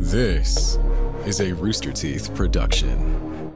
This is a Rooster Teeth production.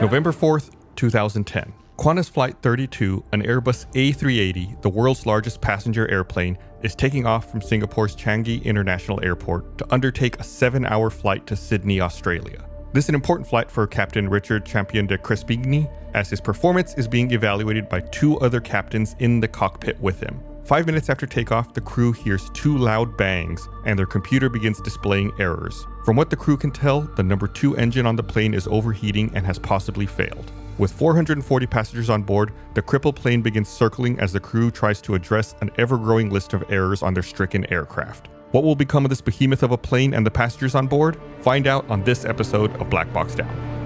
November 4th, 2010. Qantas Flight 32, an Airbus A380, the world's largest passenger airplane, is taking off from Singapore's Changi International Airport to undertake a seven hour flight to Sydney, Australia. This is an important flight for Captain Richard Champion de Crespigny, as his performance is being evaluated by two other captains in the cockpit with him. Five minutes after takeoff, the crew hears two loud bangs and their computer begins displaying errors. From what the crew can tell, the number two engine on the plane is overheating and has possibly failed. With 440 passengers on board, the crippled plane begins circling as the crew tries to address an ever growing list of errors on their stricken aircraft. What will become of this behemoth of a plane and the passengers on board? Find out on this episode of Black Box Down.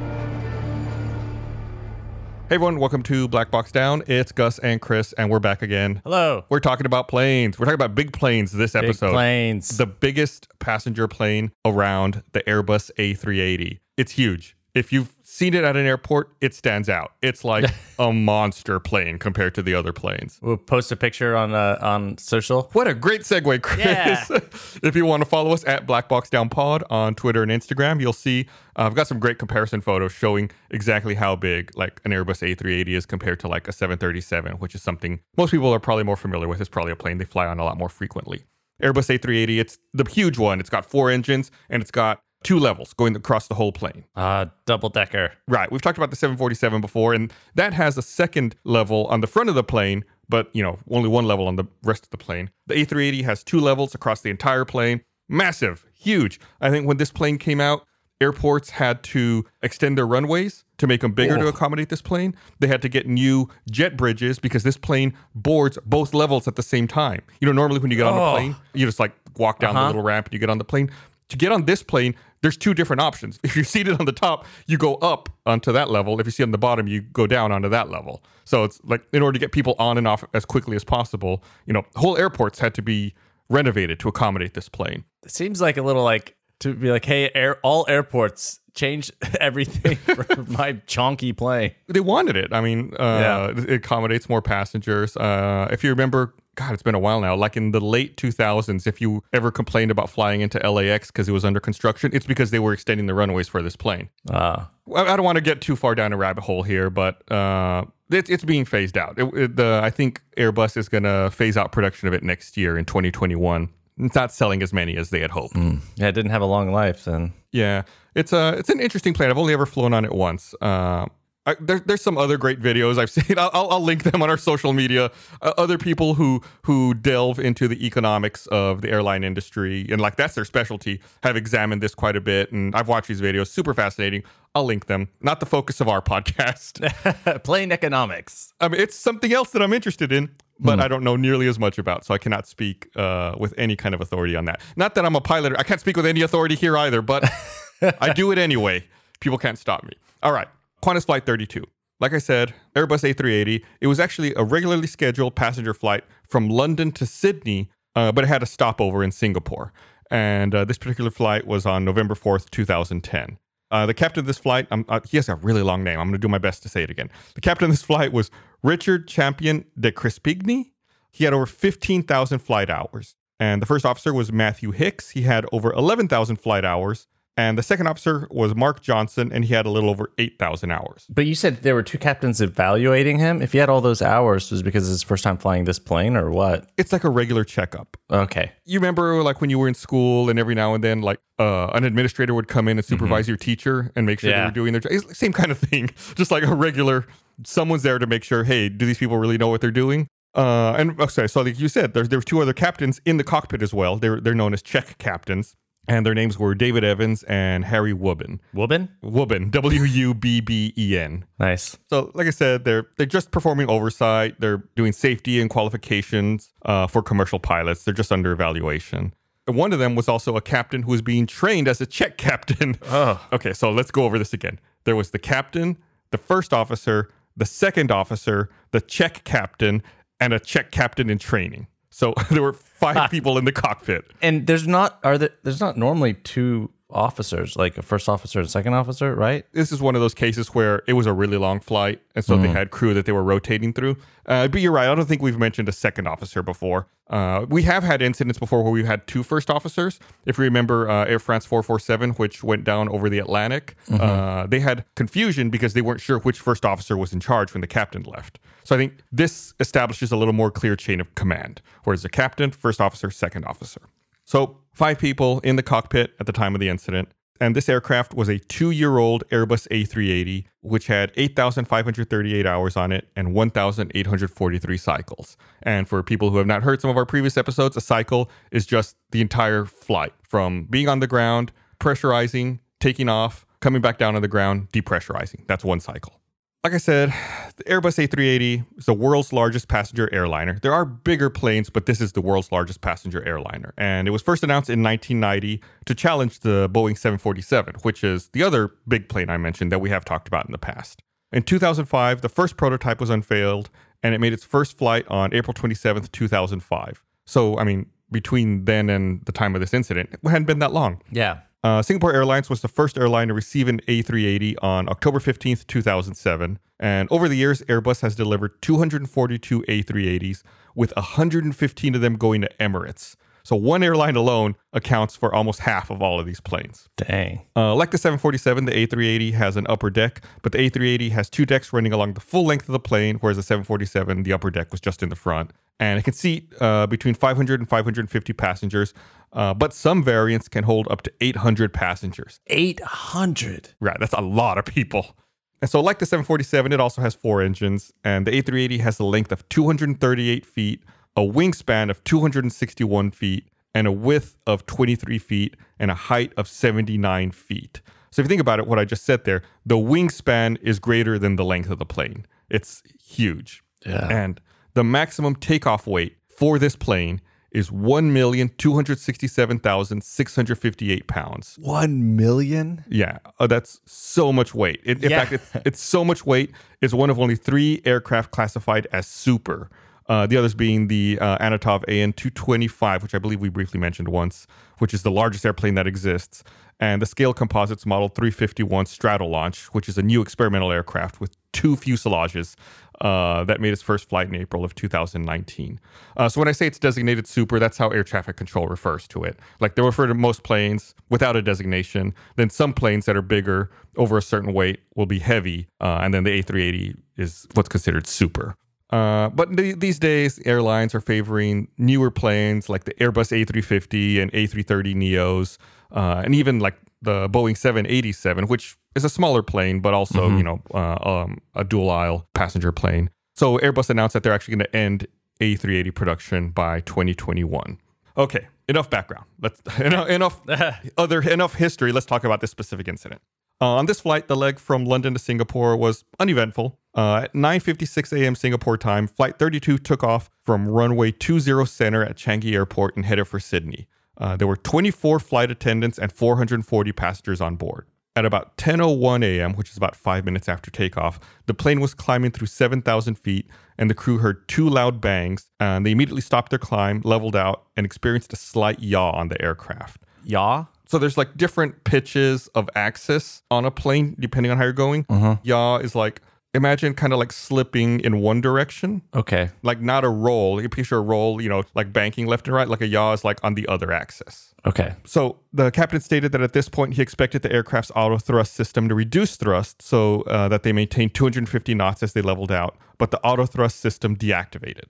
Hey everyone, welcome to Black Box Down. It's Gus and Chris, and we're back again. Hello. We're talking about planes. We're talking about big planes this Big episode. planes. The biggest passenger plane around the Airbus A380. It's huge. If you've seen it at an airport, it stands out. It's like a monster plane compared to the other planes. we'll post a picture on uh, on social. What a great segue, Chris. Yeah. if you want to follow us at Black Box Down Pod on Twitter and Instagram, you'll see uh, I've got some great comparison photos showing exactly how big like an Airbus A380 is compared to like a 737, which is something most people are probably more familiar with. It's probably a plane they fly on a lot more frequently. Airbus A380, it's the huge one. It's got four engines and it's got two levels going across the whole plane. Uh, double decker. Right. We've talked about the 747 before, and that has a second level on the front of the plane, but you know, only one level on the rest of the plane. The A380 has two levels across the entire plane. Massive, huge. I think when this plane came out, airports had to extend their runways to make them bigger to accommodate this plane. They had to get new jet bridges because this plane boards both levels at the same time. You know, normally when you get on Oh. a plane, you just like walk down the Uh-huh. little ramp and you get on the plane. To get on this plane, there's two different options. If you're seated on the top, you go up onto that level. If you sit on the bottom, you go down onto that level. So it's like in order to get people on and off as quickly as possible, you know, whole airports had to be renovated to accommodate this plane. It seems like a little like to be like, hey, air, all airports change everything for my chonky plane. They wanted it. I mean, uh, Yeah. it accommodates more passengers. Uh, if you remember, God, it's been a while now. Like in the late 2000s, if you ever complained about flying into LAX because it was under construction, it's because they were extending the runways for this plane. Uh, I don't want to get too far down a rabbit hole here, but uh, it's it's being phased out. It, it- the I think Airbus is going to phase out production of it next year in 2021. It's not selling as many as they had hoped. yeah, it didn't have a long life then. Yeah, it's a it's an interesting plane. I've only ever flown on it once. Uh, I, there, there's some other great videos I've seen. I'll, I'll, link them on our social media. Uh, other people who who delve into the economics of the airline industry and like that's their specialty have examined this quite a bit. And I've watched these videos. Super fascinating. I'll link them. Not the focus of our podcast. Plain economics. I mean, it's something else that I'm interested in, but I don't know nearly as much about, so I cannot speak uh, with any kind of authority on that. Not that I'm a pilot; I can't speak with any authority here either, but I do it anyway. People can't stop me. All right, Qantas Flight 32. Like I said, Airbus A380. It was actually a regularly scheduled passenger flight from London to Sydney, uh, but it had a stopover in Singapore. And uh, this particular flight was on November 4th, 2010. Uh, the captain of this flight, um, uh, he has a really long name. I'm going to do my best to say it again. The captain of this flight was Richard Champion de Crespigny. He had over 15,000 flight hours. And the first officer was Matthew Hicks. He had over 11,000 flight hours. And the second officer was Mark Johnson, and he had a little over 8,000 hours. But you said there were two captains evaluating him. If he had all those hours, was it because it's his first time flying this plane or what? It's like a regular checkup. Okay. You remember, like when you were in school, and every now and then, like uh, an administrator would come in and supervise your teacher and make sure they Yeah. were doing their job. It's same kind of thing, just like a regular. Someone's there to make sure. Hey, do these people really know what they're doing? Uh, and okay, so like you said, there's there were two other captains in the cockpit as well. They're they're known as check captains, and their names were David Evans and Harry Wubben. Woobin? Wubben, W U B B E N. Nice. So, like I said, they're they're just performing oversight. They're doing safety and qualifications uh, for commercial pilots. They're just under evaluation. And one of them was also a captain who was being trained as a check captain. Oh. Okay, so let's go over this again. There was the captain, the first officer, the second officer, the check captain, and a check captain in training. So there were five people in the cockpit. And there's not are there there's not normally two officers, like a first officer and second officer, right? This is one of those cases where it was a really long flight, and so they had crew that they were rotating through. Uh, but you're right. I don't think we've mentioned a second officer before. Uh, we have had incidents before where we've had two first officers. If you remember uh, Air France 447, which went down over the Atlantic, uh, they had confusion because they weren't sure which first officer was in charge when the captain left. So I think this establishes a little more clear chain of command, whereas the captain, first officer, second officer. So, five people in the cockpit at the time of the incident. And this aircraft was a two year old Airbus A380, which had 8,538 hours on it and 1,843 cycles. And for people who have not heard some of our previous episodes, a cycle is just the entire flight from being on the ground, pressurizing, taking off, coming back down on the ground, depressurizing. That's one cycle. Like I said, the Airbus A380 is the world's largest passenger airliner. There are bigger planes, but this is the world's largest passenger airliner. And it was first announced in 1990 to challenge the Boeing 747, which is the other big plane I mentioned that we have talked about in the past. In 2005, the first prototype was unveiled and it made its first flight on April 27th, 2005. So, I mean, between then and the time of this incident, it hadn't been that long. Yeah. Uh, Singapore Airlines was the first airline to receive an A380 on October 15th, 2007. And over the years, Airbus has delivered 242 A380s, with 115 of them going to Emirates. So one airline alone accounts for almost half of all of these planes. Dang. Uh, like the 747, the A380 has an upper deck, but the A380 has two decks running along the full length of the plane, whereas the 747, the upper deck was just in the front. And it can seat uh, between 500 and 550 passengers, uh, but some variants can hold up to 800 passengers. 800. Right, that's a lot of people. And so, like the 747, it also has four engines, and the A380 has a length of 238 feet, a wingspan of 261 feet, and a width of 23 feet, and a height of 79 feet. So, if you think about it, what I just said there, the wingspan is greater than the length of the plane. It's huge. Yeah. And the maximum takeoff weight for this plane is 1,267,658 pounds. 1 million? Yeah, uh, that's so much weight. It, in Yeah. fact, it's, it's so much weight. It's one of only three aircraft classified as super. Uh, the others being the uh, Antonov AN 225, which I believe we briefly mentioned once, which is the largest airplane that exists, and the Scale Composites Model 351 Stratolaunch, which is a new experimental aircraft with two fuselages uh, that made its first flight in April of 2019. Uh, so when I say it's designated super, that's how air traffic control refers to it. Like they refer to most planes without a designation. Then some planes that are bigger over a certain weight will be heavy, uh, and then the A380 is what's considered super. Uh, but th- these days, airlines are favoring newer planes like the Airbus A350 and A330 Neos, uh, and even like the Boeing 787, which is a smaller plane, but also you know uh, um, a dual aisle passenger plane. So Airbus announced that they're actually going to end A380 production by 2021. Okay, enough background. Let's enough, enough other enough history. Let's talk about this specific incident. Uh, on this flight, the leg from London to Singapore was uneventful. Uh, at 9:56 a.m. Singapore time, Flight 32 took off from runway 20 center at Changi Airport and headed for Sydney. Uh, there were 24 flight attendants and 440 passengers on board. At about 10:01 a.m., which is about five minutes after takeoff, the plane was climbing through 7,000 feet, and the crew heard two loud bangs. And they immediately stopped their climb, leveled out, and experienced a slight yaw on the aircraft. Yaw? So there's like different pitches of axis on a plane depending on how you're going. Yaw is like imagine kind of like slipping in one direction, Okay. like not a roll. You picture a roll, you know, like banking left and right. Like a yaw is like on the other axis. Okay. So the captain stated that at this point he expected the aircraft's auto thrust system to reduce thrust so uh, that they maintained 250 knots as they leveled out, but the auto thrust system deactivated.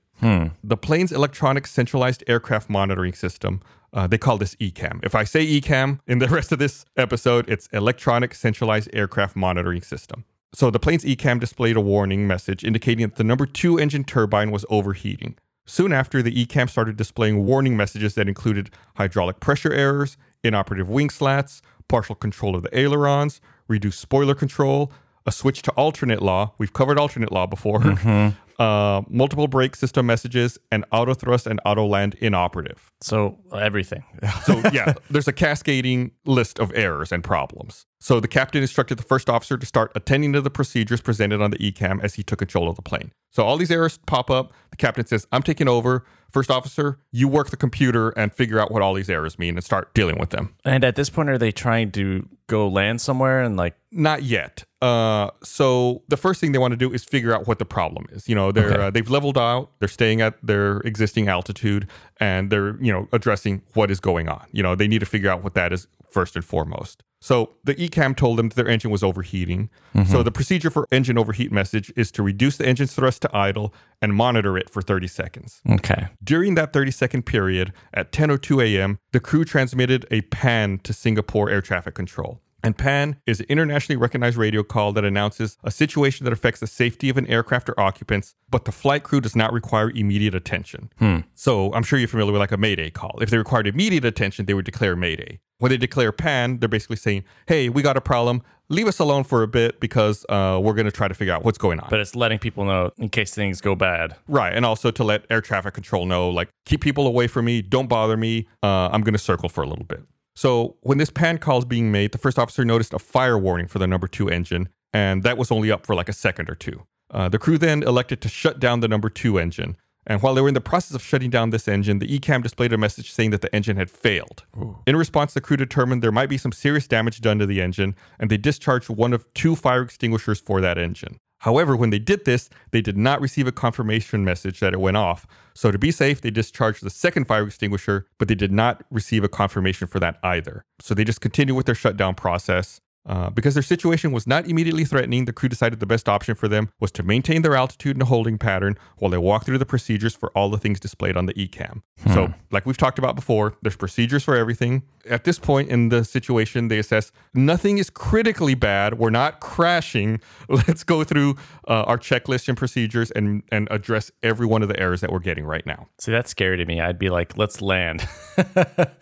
The plane's electronic centralized aircraft monitoring system, uh, they call this ECAM. If I say ECAM in the rest of this episode, it's electronic centralized aircraft monitoring system. So the plane's ECAM displayed a warning message indicating that the number two engine turbine was overheating. Soon after, the ECAM started displaying warning messages that included hydraulic pressure errors, inoperative wing slats, partial control of the ailerons, reduced spoiler control, a switch to alternate law. We've covered alternate law before. Uh, multiple brake system messages, and auto thrust and auto land inoperative. So everything. So yeah, there's a cascading list of errors and problems. So the captain instructed the first officer to start attending to the procedures presented on the ECAM as he took control of the plane. So all these errors pop up. The captain says, "I'm taking over. First officer, you work the computer and figure out what all these errors mean and start dealing with them. And at this point, are they trying to go land somewhere and like? Not yet. Uh, so the first thing they want to do is figure out what the problem is. You know, they're Okay. uh, they've leveled out, they're staying at their existing altitude, and they're you know addressing what is going on. You know, they need to figure out what that is first and foremost. So the ECAM told them that their engine was overheating. So mm-hmm. the procedure for engine overheat message is to reduce the engine's thrust to idle and monitor it for 30 seconds. Okay. During that 30 second period at 10:02 a.m., the crew transmitted a PAN to Singapore Air Traffic Control. And PAN is an internationally recognized radio call that announces a situation that affects the safety of an aircraft or occupants, but the flight crew does not require immediate attention. So I'm sure you're familiar with like a Mayday call. If they required immediate attention, they would declare Mayday. When they declare PAN, they're basically saying, "Hey, we got a problem. Leave us alone for a bit because uh, we're going to try to figure out what's going on." But it's letting people know in case things go bad. Right, and also to let air traffic control know, like, keep people away from me, don't bother me. Uh, I'm going to circle for a little bit. So when this pan call is being made, the first officer noticed a fire warning for the number two engine, and that was only up for like a second or two. Uh, the crew then elected to shut down the number two engine. And while they were in the process of shutting down this engine, the ECAM displayed a message saying that the engine had failed. In response, the crew determined there might be some serious damage done to the engine, and they discharged one of two fire extinguishers for that engine. However, when they did this, they did not receive a confirmation message that it went off. So, to be safe, they discharged the second fire extinguisher, but they did not receive a confirmation for that either. So, they just continued with their shutdown process. Uh, because their situation was not immediately threatening, the crew decided the best option for them was to maintain their altitude and holding pattern while they walked through the procedures for all the things displayed on the ECAM. So, like we've talked about before, there's procedures for everything. At this point in the situation, they assess nothing is critically bad. We're not crashing. Let's go through uh, our checklist and procedures and and address every one of the errors that we're getting right now. See, that's scary to me. I'd be like, let's land.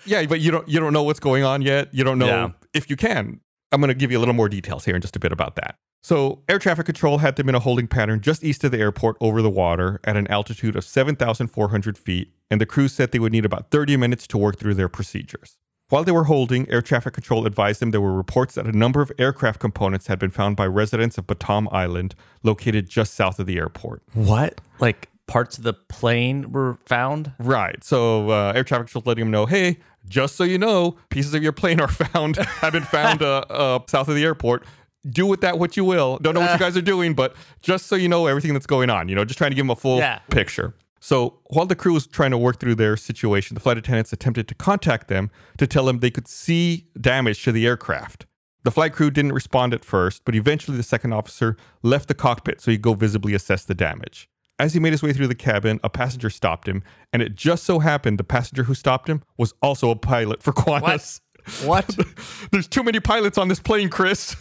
Yeah, but you don't you don't know what's going on yet. You don't know Yeah. if you can. I'm going to give you a little more details here in just a bit about that. So, air traffic control had them in a holding pattern just east of the airport over the water at an altitude of 7,400 feet, and the crew said they would need about 30 minutes to work through their procedures. While they were holding, air traffic control advised them there were reports that a number of aircraft components had been found by residents of Batam Island, located just south of the airport. what? Like parts of the plane were found? Right. So uh, air traffic control letting them know, hey, just so you know, pieces of your plane are found, have been found uh, uh, south of the airport. Do with that what you will. Don't know what you guys are doing, but just so you know everything that's going on, you know, just trying to give them a full Yeah. picture. So while the crew was trying to work through their situation, the flight attendants attempted to contact them to tell them they could see damage to the aircraft. The flight crew didn't respond at first, but eventually the second officer left the cockpit so he could go visibly assess the damage. As he made his way through the cabin, a passenger stopped him, and it just so happened the passenger who stopped him was also a pilot for Qantas. What? There's too many pilots on this plane, Chris.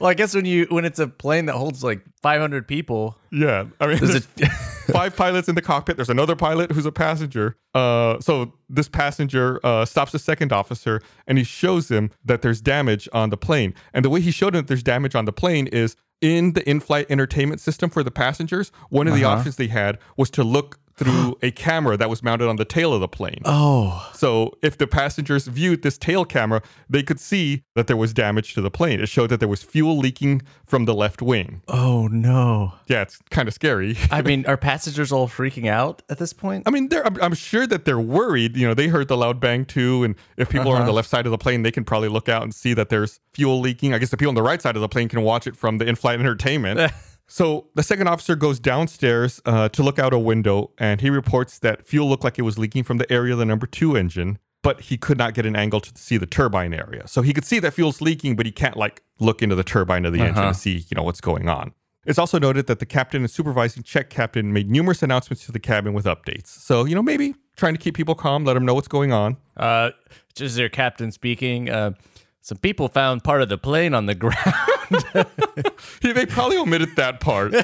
well, I guess when you when it's a plane that holds like 500 people, Yeah, I mean, there's it? five pilots in the cockpit. There's another pilot who's a passenger. Uh, so this passenger uh, stops the second officer and he shows him that there's damage on the plane. And the way he showed him that there's damage on the plane is in the in-flight entertainment system for the passengers. One of the uh-huh. options they had was to look through a camera that was mounted on the tail of the plane. oh, So if the passengers viewed this tail camera, they could see that there was damage to the plane. It showed that there was fuel leaking from the left wing. oh no! Yeah, it's kind of scary. I mean, are passengers all freaking out at this point? I mean, they're, I'm, I'm sure that they're worried. You know, they heard the loud bang too, and if people are on the uh-huh. left side of the plane, they can probably look out and see that there's fuel leaking. I guess the people on the right side of the plane can watch it from the in-flight entertainment. so the second officer goes downstairs uh, to look out a window, and he reports that fuel looked like it was leaking from the area of the number two engine, but he could not get an angle to see the turbine area. So he could see that fuel's leaking, but he can't like look into the turbine of the engine to see, you know, what's going on. It's also noted that the captain and supervising check captain made numerous announcements to the cabin with updates. So, you know, maybe trying to keep people calm, let them know what's going on. Uh, just their captain speaking. Uh, some people found part of the plane on the ground. Yeah, they probably omitted that part.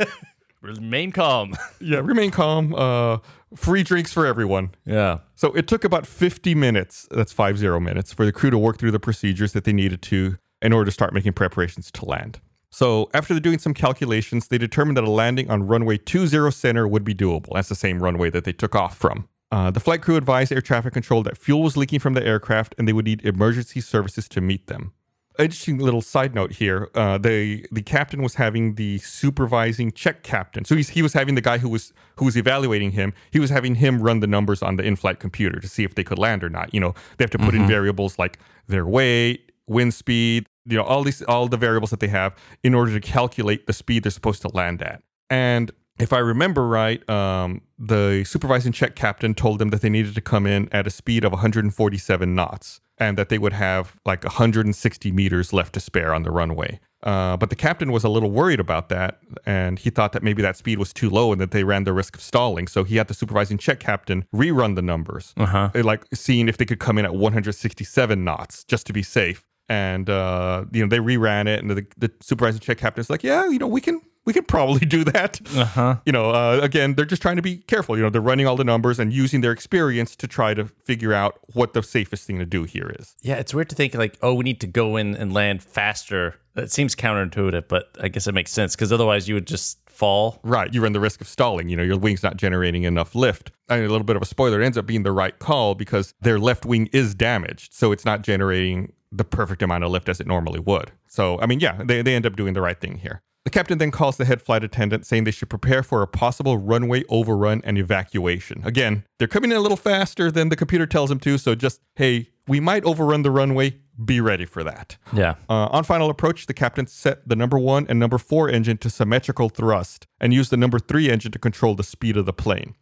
Remain calm. yeah, remain calm. Uh, free drinks for everyone. Yeah. So it took about 50 minutes, that's five zero minutes, for the crew to work through the procedures that they needed to in order to start making preparations to land. So after doing some calculations, they determined that a landing on runway 20 center would be doable. That's the same runway that they took off from. Uh, the flight crew advised air traffic control that fuel was leaking from the aircraft and they would need emergency services to meet them. Interesting little side note here. Uh, the the captain was having the supervising check captain. So he's, he was having the guy who was who was evaluating him. He was having him run the numbers on the in-flight computer to see if they could land or not. You know, they have to put in variables like their weight, wind speed, you know, all these all the variables that they have in order to calculate the speed they're supposed to land at. And if I remember right, um, the supervising check captain told them that they needed to come in at a speed of 147 knots and that they would have like 160 meters left to spare on the runway. Uh, but the captain was a little worried about that, and he thought that maybe that speed was too low and that they ran the risk of stalling. So he had the supervising check captain rerun the numbers, Uh-huh. uh, like seeing if they could come in at 167 knots just to be safe. And uh, you know they reran it, and the, the supervising check captain captain's like, "Yeah, you know we can we can probably do that." Uh-huh. you know, uh, again, they're just trying to be careful. You know, they're running all the numbers and using their experience to try to figure out what the safest thing to do here is. Yeah, it's weird to think like, oh, we need to go in and land faster. That seems counterintuitive, but I guess it makes sense because otherwise you would just fall. Right, you run the risk of stalling. You know, your wing's not generating enough lift. And a little bit of a spoiler, it ends up being the right call because their left wing is damaged, so it's not generating the perfect amount of lift as it normally would. So, I mean, yeah, they, they end up doing the right thing here. The captain then calls the head flight attendant saying they should prepare for a possible runway overrun and evacuation. Again, they're coming in a little faster than the computer tells them to, so just, hey, we might overrun the runway. Be ready for that. Yeah. Uh, on final approach, the captain set the number one and number four engine to symmetrical thrust and used the number three engine to control the speed of the plane.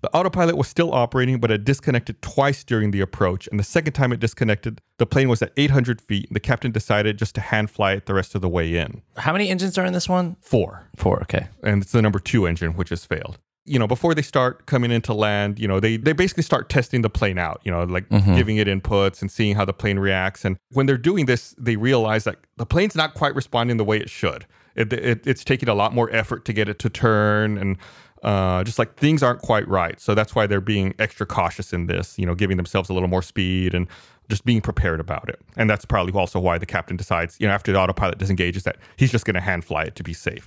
The autopilot was still operating, but it disconnected twice during the approach. And the second time it disconnected, the plane was at 800 feet. And the captain decided just to hand fly it the rest of the way in. How many engines are in this one? Four. Four. Okay. And it's the number two engine, which has failed. You know, before they start coming into land, you know, they, they basically start testing the plane out, you know, like giving it inputs and seeing how the plane reacts. And when they're doing this, they realize that the plane's not quite responding the way it should. It, it, it's taking a lot more effort to get it to turn and uh, just like things aren't quite right. So that's why they're being extra cautious in this, you know, giving themselves a little more speed and just being prepared about it. And that's probably also why the captain decides, you know, after the autopilot disengages, that he's just going to hand fly it to be safe.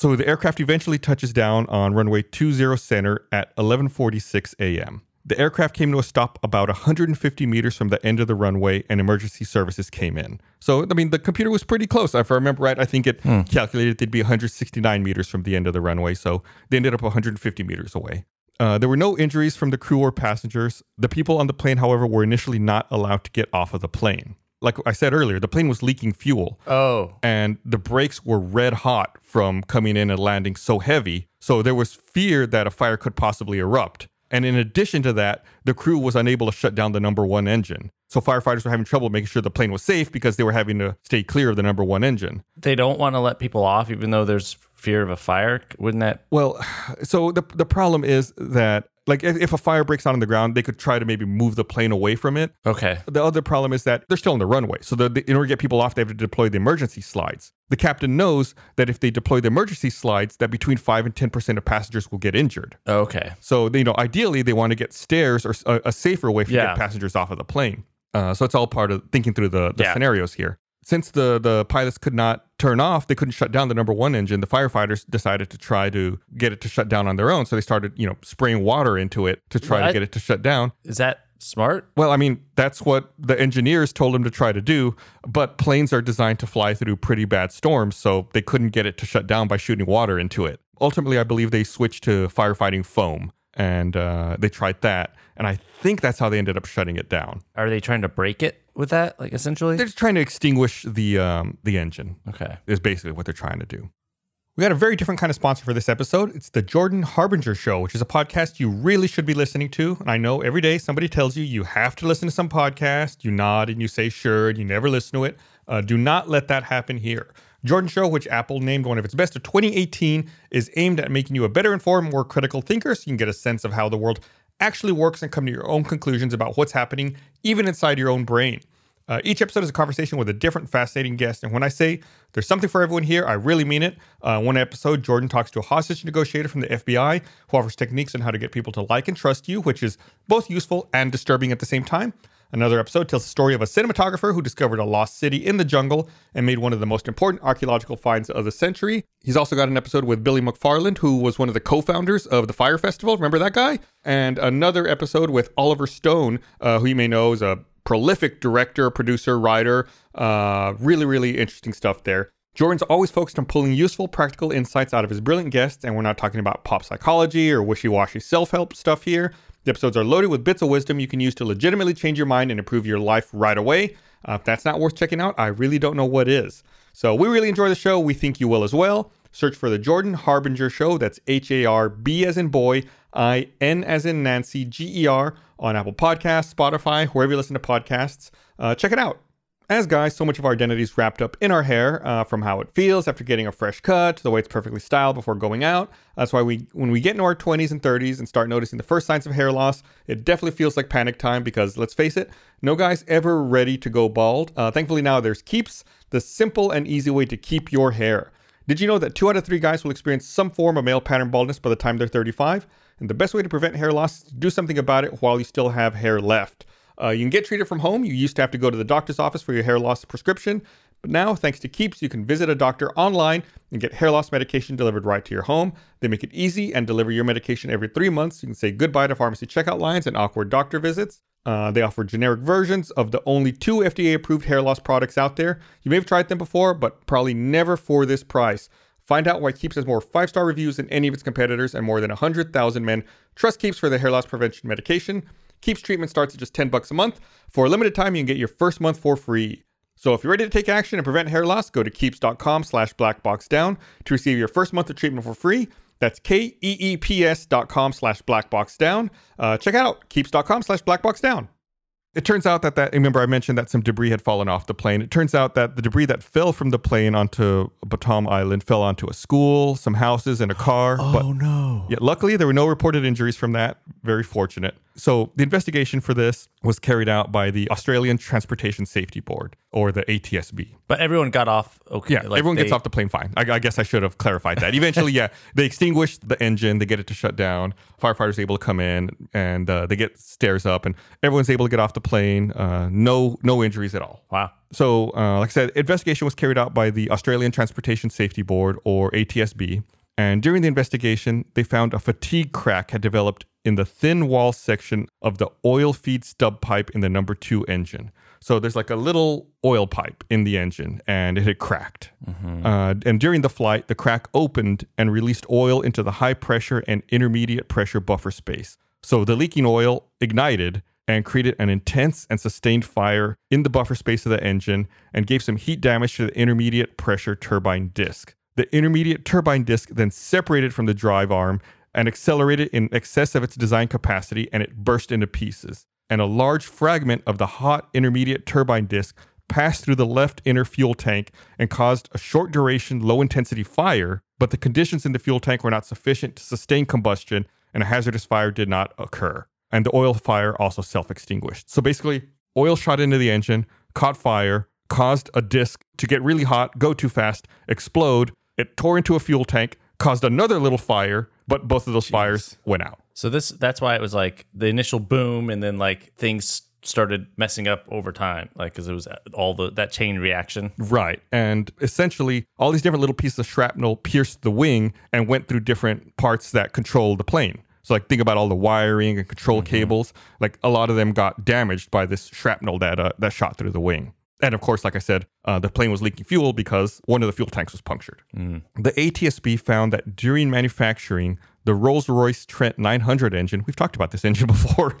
So the aircraft eventually touches down on runway 20 center at 11:46 a.m. The aircraft came to a stop about 150 meters from the end of the runway, and emergency services came in. So, I mean, the computer was pretty close. If I remember right, I think it calculated they'd be 169 meters from the end of the runway. So they ended up 150 meters away. Uh, there were no injuries from the crew or passengers. The people on the plane, however, were initially not allowed to get off of the plane. Like I said earlier, the plane was leaking fuel Oh. and the brakes were red hot from coming in and landing so heavy. So there was fear that a fire could possibly erupt. And in addition to that, the crew was unable to shut down the number one engine. So firefighters were having trouble making sure the plane was safe because they were having to stay clear of the number one engine. They don't want to let people off, even though there's fear of a fire. Wouldn't that? Well, so the the problem is that like if, if a fire breaks out on the ground, they could try to maybe move the plane away from it. Okay. The other problem is that they're still on the runway. So the, the- in order to get people off, they have to deploy the emergency slides. The captain knows that if they deploy the emergency slides, that between five and ten percent of passengers will get injured. Okay. So you know, ideally, they want to get stairs or a safer way to Yeah. get passengers off of the plane. Uh, so it's all part of thinking through the, the Yeah. scenarios here. Since the the pilots could not turn off, they couldn't shut down the number one engine. The firefighters decided to try to get it to shut down on their own. So they started, you know, spraying water into it to try to get it to shut down. Is that smart? Well, I mean, that's what the engineers told them to try to do, but planes are designed to fly through pretty bad storms, so they couldn't get it to shut down by shooting water into it. Ultimately, I believe they switched to firefighting foam, and uh, they tried that, and I think that's how they ended up shutting it down. Are they trying to break it with that? Like essentially? They're just trying to extinguish the um, the engine. okay. Is basically what they're trying to do. We got a very different kind of sponsor for this episode. It's the Jordan Harbinger Show, which is a podcast you really should be listening to. And I know every day somebody tells you you have to listen to some podcast. You nod and you say sure, and you never listen to it. Uh, do not let that happen here. Jordan Show, which Apple named one of its best of 2018, is aimed at making you a better informed, more critical thinker so you can get a sense of how the world actually works and come to your own conclusions about what's happening, even inside your own brain. Uh, each episode is a conversation with a different, fascinating guest. And when I say there's something for everyone here, I really mean it. Uh, one episode, Jordan talks to a hostage negotiator from the FBI who offers techniques on how to get people to like and trust you, which is both useful and disturbing at the same time. Another episode tells the story of a cinematographer who discovered a lost city in the jungle and made one of the most important archaeological finds of the century. He's also got an episode with Billy McFarland, who was one of the co founders of the Fyre Festival. Remember that guy? And another episode with Oliver Stone, uh, who you may know is a prolific director, producer, writer. Uh, really, really interesting stuff there. Jordan's always focused on pulling useful, practical insights out of his brilliant guests, and we're not talking about pop psychology or wishy washy self help stuff here. The episodes are loaded with bits of wisdom you can use to legitimately change your mind and improve your life right away. Uh, if that's not worth checking out, I really don't know what is. So we really enjoy the show. We think you will as well. Search for the Jordan Harbinger Show. That's H A R B as in boy, I N as in Nancy, G E R on Apple Podcasts, Spotify, wherever you listen to podcasts. Uh, check it out. As guys, so much of our identity is wrapped up in our hair, uh, from how it feels after getting a fresh cut to the way it's perfectly styled before going out. That's why we, when we get into our 20s and 30s and start noticing the first signs of hair loss, it definitely feels like panic time because let's face it, no guy's ever ready to go bald. Uh, thankfully now there's Keeps, the simple and easy way to keep your hair. Did you know that two out of three guys will experience some form of male pattern baldness by the time they're 35? And the best way to prevent hair loss is to do something about it while you still have hair left. Uh, you can get treated from home. You used to have to go to the doctor's office for your hair loss prescription. But now, thanks to Keeps, you can visit a doctor online and get hair loss medication delivered right to your home. They make it easy and deliver your medication every three months. You can say goodbye to pharmacy checkout lines and awkward doctor visits. Uh, they offer generic versions of the only two FDA approved hair loss products out there. You may have tried them before, but probably never for this price. Find out why Keeps has more five star reviews than any of its competitors, and more than 100,000 men trust Keeps for their hair loss prevention medication. Keeps treatment starts at just 10 bucks a month. For a limited time, you can get your first month for free. So if you're ready to take action and prevent hair loss, go to keeps.com slash blackboxdown to receive your first month of treatment for free. That's K-E-E-P-S dot com slash blackboxdown. Uh, check out keeps.com slash blackboxdown. It turns out that that remember I mentioned that some debris had fallen off the plane. It turns out that the debris that fell from the plane onto Batam Island fell onto a school, some houses, and a car. Oh but no. yeah, luckily there were no reported injuries from that. Very fortunate. So the investigation for this was carried out by the Australian Transportation Safety Board, or the ATSB. But everyone got off okay. Yeah, like everyone gets off the plane fine. I, I guess I should have clarified that. Eventually, yeah, they extinguish the engine, they get it to shut down. Firefighters able to come in and uh, they get stairs up, and everyone's able to get off the plane. Uh, no, no injuries at all. Wow. So, uh, like I said, investigation was carried out by the Australian Transportation Safety Board, or ATSB. And during the investigation, they found a fatigue crack had developed in the thin wall section of the oil feed stub pipe in the number two engine. So there's like a little oil pipe in the engine, and it had cracked. Uh, and during the flight, the crack opened and released oil into the high pressure and intermediate pressure buffer space. So the leaking oil ignited and created an intense and sustained fire in the buffer space of the engine and gave some heat damage to the intermediate pressure turbine disc. The intermediate turbine disc then separated from the drive arm and accelerated in excess of its design capacity and it burst into pieces. And a large fragment of the hot intermediate turbine disc passed through the left inner fuel tank and caused a short duration, low intensity fire, but the conditions in the fuel tank were not sufficient to sustain combustion and a hazardous fire did not occur. And the oil fire also self extinguished. So basically, oil shot into the engine, caught fire, caused a disc to get really hot, go too fast, explode. It tore into a fuel tank, caused another little fire, but both of those fires went out. So this that's why it was like the initial boom and then like things started messing up over time like cuz it was all the that chain reaction. Right. And essentially, all these different little pieces of shrapnel pierced the wing and went through different parts that control the plane. So, like, think about all the wiring and control cables. Like, a lot of them got damaged by this shrapnel that uh, that shot through the wing. And of course, like I said, uh, the plane was leaking fuel because one of the fuel tanks was punctured. The ATSB found that during manufacturing, the Rolls Royce Trent 900 engine, we've talked about this engine before.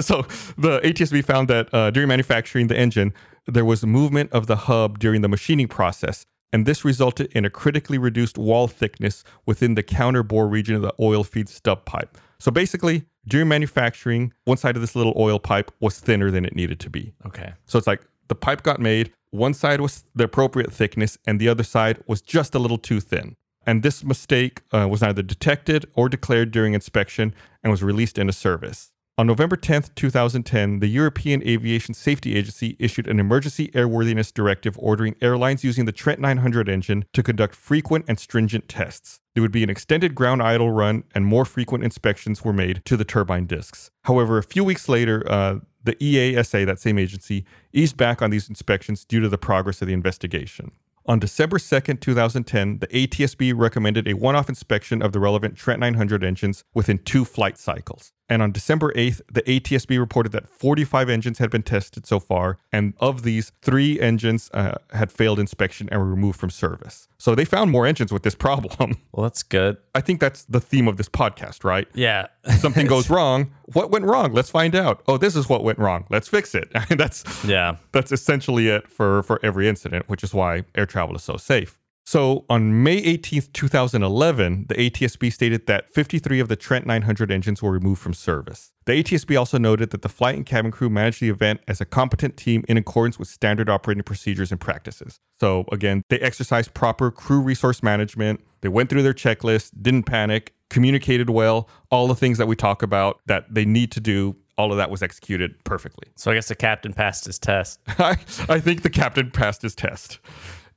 so the ATSB found that uh, during manufacturing the engine, there was movement of the hub during the machining process. And this resulted in a critically reduced wall thickness within the counter bore region of the oil feed stub pipe. So basically, during manufacturing, one side of this little oil pipe was thinner than it needed to be. Okay. So it's like the pipe got made, one side was the appropriate thickness, and the other side was just a little too thin. And this mistake uh, was neither detected or declared during inspection and was released into service. On November 10th, 2010, the European Aviation Safety Agency issued an emergency airworthiness directive ordering airlines using the Trent 900 engine to conduct frequent and stringent tests. There would be an extended ground idle run, and more frequent inspections were made to the turbine discs. However, a few weeks later, uh, the EASA, that same agency, eased back on these inspections due to the progress of the investigation. On December 2nd, 2010, the ATSB recommended a one off inspection of the relevant Trent 900 engines within two flight cycles. And on December 8th, the ATSB reported that 45 engines had been tested so far. And of these, three engines uh, had failed inspection and were removed from service. So they found more engines with this problem. Well, that's good. I think that's the theme of this podcast, right? Yeah. Something goes wrong. What went wrong? Let's find out. Oh, this is what went wrong. Let's fix it. That's Yeah. that's essentially it for for every incident, which is why air travel is so safe. So on May 18th, 2011, the ATSB stated that 53 of the Trent 900 engines were removed from service. The ATSB also noted that the flight and cabin crew managed the event as a competent team in accordance with standard operating procedures and practices. So again, they exercised proper crew resource management. They went through their checklist, didn't panic, communicated well, all the things that we talk about that they need to do. All of that was executed perfectly. So I guess the captain passed his test. I, I think the captain passed his test.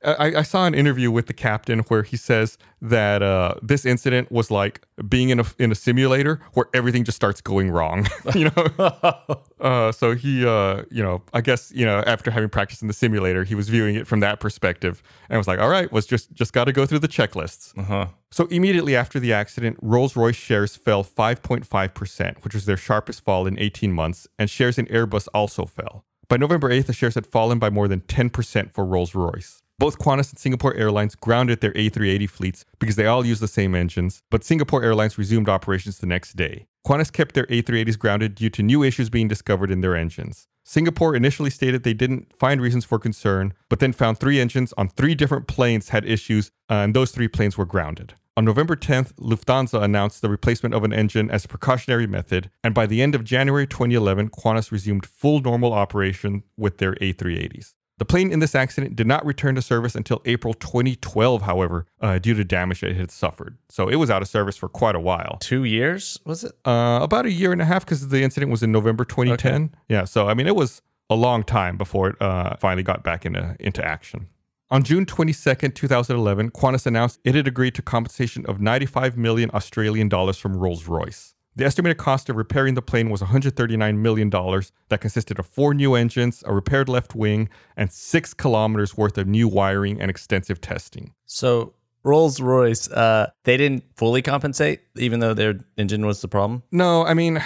I, I saw an interview with the captain where he says that uh, this incident was like being in a in a simulator where everything just starts going wrong. you know, uh, so he, uh, you know, I guess you know after having practiced in the simulator, he was viewing it from that perspective and was like, "All right, was just just got to go through the checklists." Uh-huh. So immediately after the accident, Rolls-Royce shares fell 5.5%, which was their sharpest fall in 18 months, and shares in Airbus also fell. By November 8th, the shares had fallen by more than 10% for Rolls-Royce. Both Qantas and Singapore Airlines grounded their A380 fleets because they all use the same engines, but Singapore Airlines resumed operations the next day. Qantas kept their A380s grounded due to new issues being discovered in their engines. Singapore initially stated they didn't find reasons for concern, but then found three engines on three different planes had issues, uh, and those three planes were grounded. On November 10th, Lufthansa announced the replacement of an engine as a precautionary method, and by the end of January 2011, Qantas resumed full normal operation with their A380s. The plane in this accident did not return to service until April 2012, however, uh, due to damage it had suffered. So it was out of service for quite a while. Two years, was it? Uh, about a year and a half because the incident was in November 2010. Yeah, so I mean, it was a long time before it uh, finally got back into, into action. On June 22nd, 2011, Qantas announced it had agreed to compensation of 95 million Australian dollars from Rolls-Royce. The estimated cost of repairing the plane was $139 million. That consisted of four new engines, a repaired left wing, and six kilometers worth of new wiring and extensive testing. So Rolls Royce, uh, they didn't fully compensate, even though their engine was the problem. No, I mean,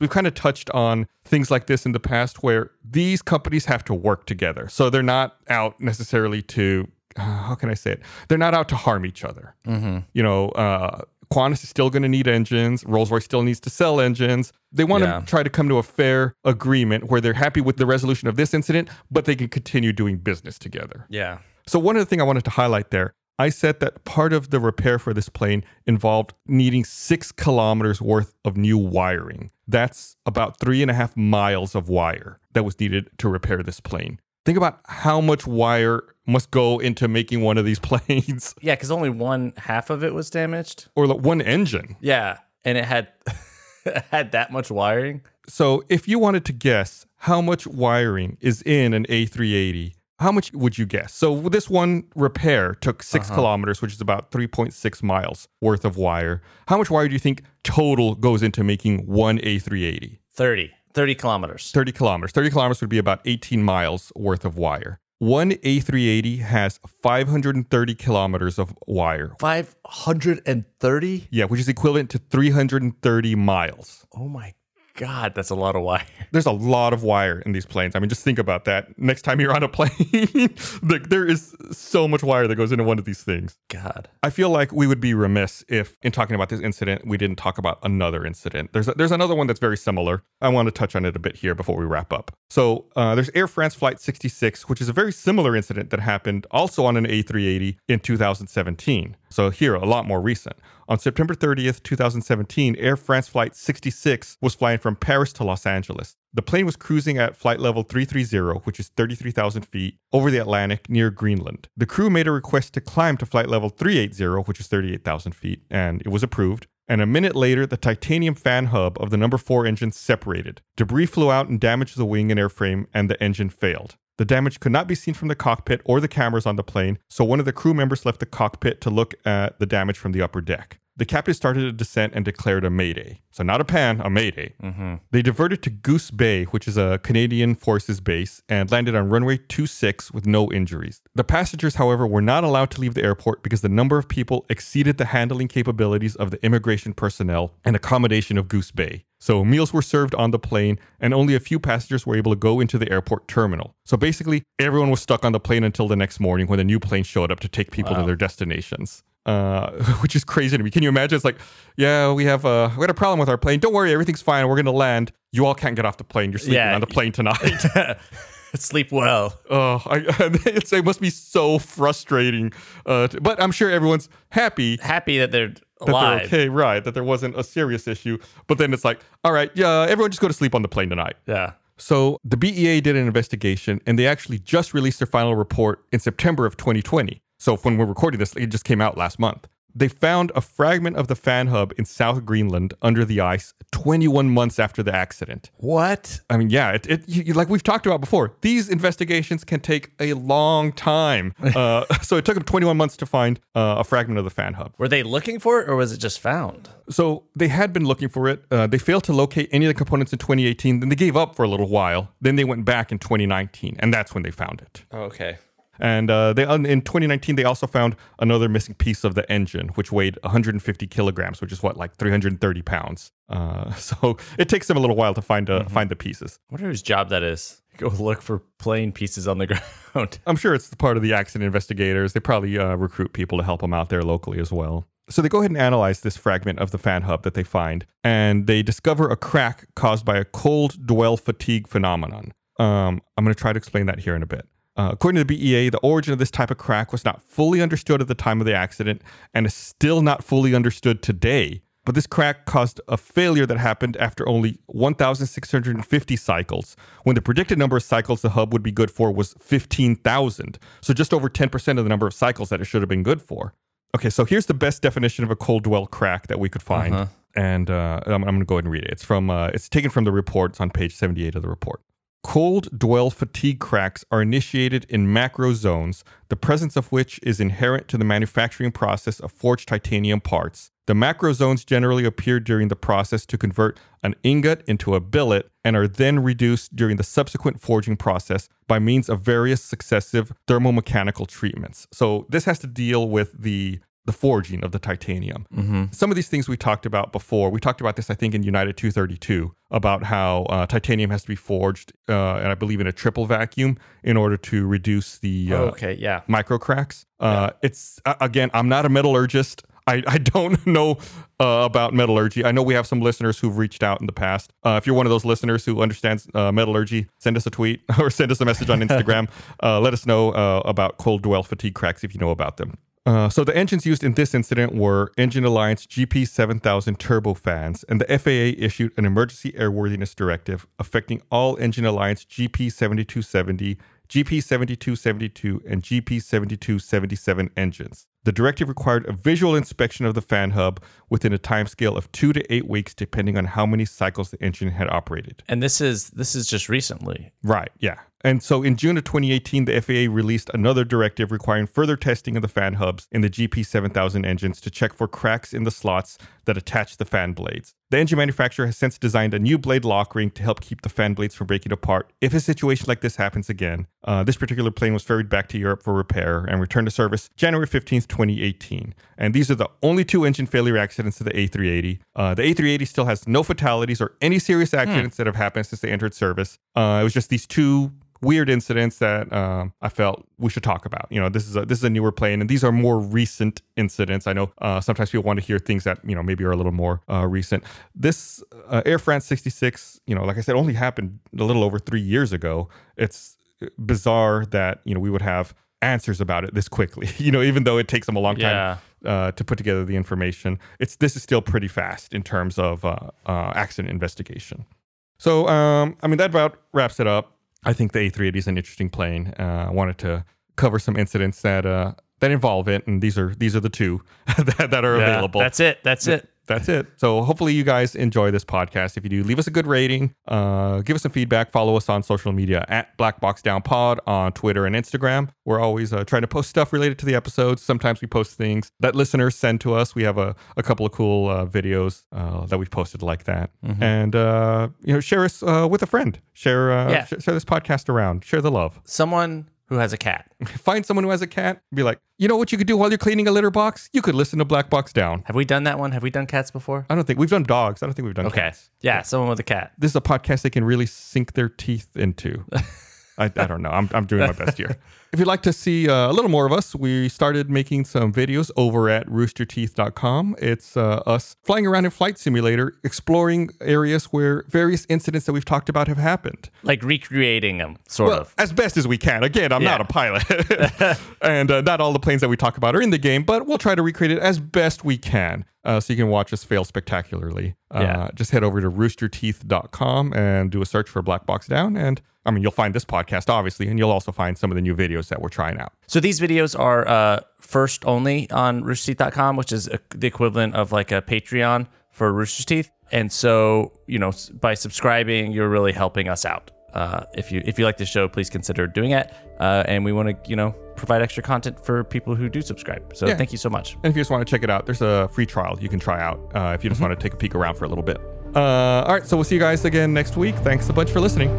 we've kind of touched on things like this in the past where these companies have to work together. So they're not out necessarily to, uh, how can I say it? They're not out to harm each other. Mm-hmm. You know, uh, Qantas is still going to need engines. Rolls Royce still needs to sell engines. They want Yeah. to try to come to a fair agreement where they're happy with the resolution of this incident, but they can continue doing business together. Yeah. So, one of the things I wanted to highlight there, I said that part of the repair for this plane involved needing six kilometers worth of new wiring. That's about three and a half miles of wire that was needed to repair this plane. Think about how much wire must go into making one of these planes Yeah, because only one half of it was damaged. or like one engine. Yeah. And it had it had that much wiring. So, if you wanted to guess how much wiring is in an A380, how much would you guess? So, this one repair took 6 uh-huh. kilometers, which is about 3.6 miles worth of wire. How much wire do you think total goes into making one A380? 30. 30 kilometers. 30 kilometers. 30 kilometers would be about 18 miles worth of wire. One A380 has 530 kilometers of wire. 530? Yeah, which is equivalent to 330 miles. Oh my God, that's a lot of wire. There's a lot of wire in these planes. I mean, just think about that. Next time you're on a plane, like, there is so much wire that goes into one of these things. God. I feel like we would be remiss if, in talking about this incident, we didn't talk about another incident. There's a, there's another one that's very similar. I want to touch on it a bit here before we wrap up. So uh, there's Air France Flight 66, which is a very similar incident that happened also on an A380 in 2017. So here, a lot more recent. On September 30th, 2017, Air France Flight 66 was flying from Paris to Los Angeles. The plane was cruising at flight level 330, which is 33,000 feet, over the Atlantic near Greenland. The crew made a request to climb to flight level 380, which is 38,000 feet, and it was approved. And a minute later, the titanium fan hub of the number 4 engine separated. Debris flew out and damaged the wing and airframe, and the engine failed. The damage could not be seen from the cockpit or the cameras on the plane, so one of the crew members left the cockpit to look at the damage from the upper deck. The captain started a descent and declared a mayday. So not a pan, a mayday. Mm-hmm. They diverted to Goose Bay, which is a Canadian Forces base, and landed on runway 26 with no injuries. The passengers, however, were not allowed to leave the airport because the number of people exceeded the handling capabilities of the immigration personnel and accommodation of Goose Bay. So meals were served on the plane, and only a few passengers were able to go into the airport terminal. So basically, everyone was stuck on the plane until the next morning when a new plane showed up to take people to their destinations. Uh, which is crazy to me. Can you imagine? It's like, yeah, we have uh, we had a problem with our plane. Don't worry, everything's fine. We're gonna land. You all can't get off the plane. You're sleeping Yeah. on the plane tonight. Sleep well. Oh, I, it's, it must be so frustrating. Uh, but I'm sure everyone's happy Happy that they're that alive. they're okay, right? That there wasn't a serious issue. But then it's like, all right, yeah, everyone just go to sleep on the plane tonight. Yeah. So the BEA did an investigation, and they actually just released their final report in September of 2020. So when we're recording this, it just came out last month. They found a fragment of the fan hub in South Greenland under the ice 21 months after the accident. What? I mean, yeah, it, it you, like we've talked about before. These investigations can take a long time. Uh, so it took them 21 months to find uh, a fragment of the fan hub. Were they looking for it or was it just found? So they had been looking for it. Uh, they failed to locate any of the components in 2018. Then they gave up for a little while. Then they went back in 2019, and that's when they found it. Okay. And uh, they in 2019 they also found another missing piece of the engine, which weighed 150 kilograms, which is what like 330 pounds. Uh, so it takes them a little while to find uh, find the pieces. I wonder whose job that is. Go look for plane pieces on the ground. I'm sure it's part of the accident investigators. They probably uh, recruit people to help them out there locally as well. So they go ahead and analyze this fragment of the fan hub that they find, and they discover a crack caused by a cold dwell fatigue phenomenon. Um, I'm going to try to explain that here in a bit. Uh, according to the BEA, the origin of this type of crack was not fully understood at the time of the accident and is still not fully understood today. But this crack caused a failure that happened after only 1,650 cycles, when the predicted number of cycles the hub would be good for was 15,000. So just over 10% of the number of cycles that it should have been good for. Okay, so here's the best definition of a cold dwell crack that we could find. And uh, I'm, I'm going to go ahead and read it. It's from uh, it's taken from the report. It's on page 78 of the report. Cold dwell fatigue cracks are initiated in macro zones, the presence of which is inherent to the manufacturing process of forged titanium parts. The macro zones generally appear during the process to convert an ingot into a billet and are then reduced during the subsequent forging process by means of various successive thermomechanical treatments. So this has to deal with the the forging of the titanium. Some of these things we talked about before. We talked about this, I think, in United 232 about how uh, titanium has to be forged, uh, and I believe in a triple vacuum in order to reduce the uh, okay, yeah. micro cracks. Uh, It's uh, again, I'm not a metallurgist. I, I don't know uh, about metallurgy. I know we have some listeners who've reached out in the past. Uh, if you're one of those listeners who understands uh, metallurgy, send us a tweet or send us a message on Instagram. uh, let us know uh, about cold dwell fatigue cracks if you know about them. Uh, so the engines used in this incident were Engine Alliance GP7000 turbofans, and the FAA issued an emergency airworthiness directive affecting all Engine Alliance GP7270, GP7272, and GP7277 engines. The directive required a visual inspection of the fan hub within a timescale of two to eight weeks, depending on how many cycles the engine had operated. And this is this is just recently. Right, yeah. And so in June of 2018, the FAA released another directive requiring further testing of the fan hubs in the GP7000 engines to check for cracks in the slots that attach the fan blades. The engine manufacturer has since designed a new blade lock ring to help keep the fan blades from breaking apart if a situation like this happens again. Uh, this particular plane was ferried back to Europe for repair and returned to service January 15th, 2018. And these are the only two engine failure accidents to the A380. Uh, the A380 still has no fatalities or any serious accidents that have happened since they entered service. Uh, it was just these two weird incidents that um, I felt we should talk about. You know, this is a this is a newer plane, and these are more recent incidents. I know uh, sometimes people want to hear things that you know maybe are a little more uh, recent. This uh, Air France 66, you know, like I said, only happened a little over three years ago. It's bizarre that you know we would have answers about it this quickly. you know, even though it takes them a long time uh, to put together the information, it's this is still pretty fast in terms of uh, uh, accident investigation. So, um, I mean, that about wraps it up. I think the A380 is an interesting plane. Uh, I wanted to cover some incidents that uh, that involve it, and these are these are the two that, that are Yeah, available. That's it. That's it. That's it. So hopefully you guys enjoy this podcast. If you do, leave us a good rating, uh, give us some feedback, follow us on social media at Black Box Down Pod on Twitter and Instagram. We're always uh, trying to post stuff related to the episodes. Sometimes we post things that listeners send to us. We have a, a couple of cool uh, videos uh, that we've posted like that. And, uh, you know, share us uh, with a friend. Share, uh, Yeah. sh- share this podcast around. Share the love. Someone who has a cat. Find someone who has a cat. Be like, you know what you could do while you're cleaning a litter box? You could listen to Black Box Down. Have we done that one? Have we done cats before? I don't think we've done dogs. I don't think we've done Okay. cats. Yeah, someone with a cat. This is a podcast they can really sink their teeth into. I, I don't know. I'm, I'm doing my best here. If you'd like to see uh, a little more of us, we started making some videos over at roosterteeth.com. It's uh, us flying around in Flight Simulator, exploring areas where various incidents that we've talked about have happened. Like recreating them, sort Well, of. as best as we can. Again, I'm not a pilot, and uh, not all the planes that we talk about are in the game, but we'll try to recreate it as best we can, uh, so you can watch us fail spectacularly. Uh, Yeah. Just head over to roosterteeth.com and do a search for Black Box Down, and I mean you'll find this podcast obviously, and you'll also find some of the new videos that we're trying out. So these videos are uh, first only on roosterteeth.com, which is uh the equivalent of like a Patreon for Rooster's Teeth. And so, you know, by subscribing, you're really helping us out. Uh, if you if you like the show, please consider doing it. Uh, and we want to, you know, provide extra content for people who do subscribe. So Yeah. thank you so much. And if you just want to check it out, there's a free trial you can try out uh, if you just want to take a peek around for a little bit. Uh, all right, so we'll see you guys again next week. Thanks a bunch for listening.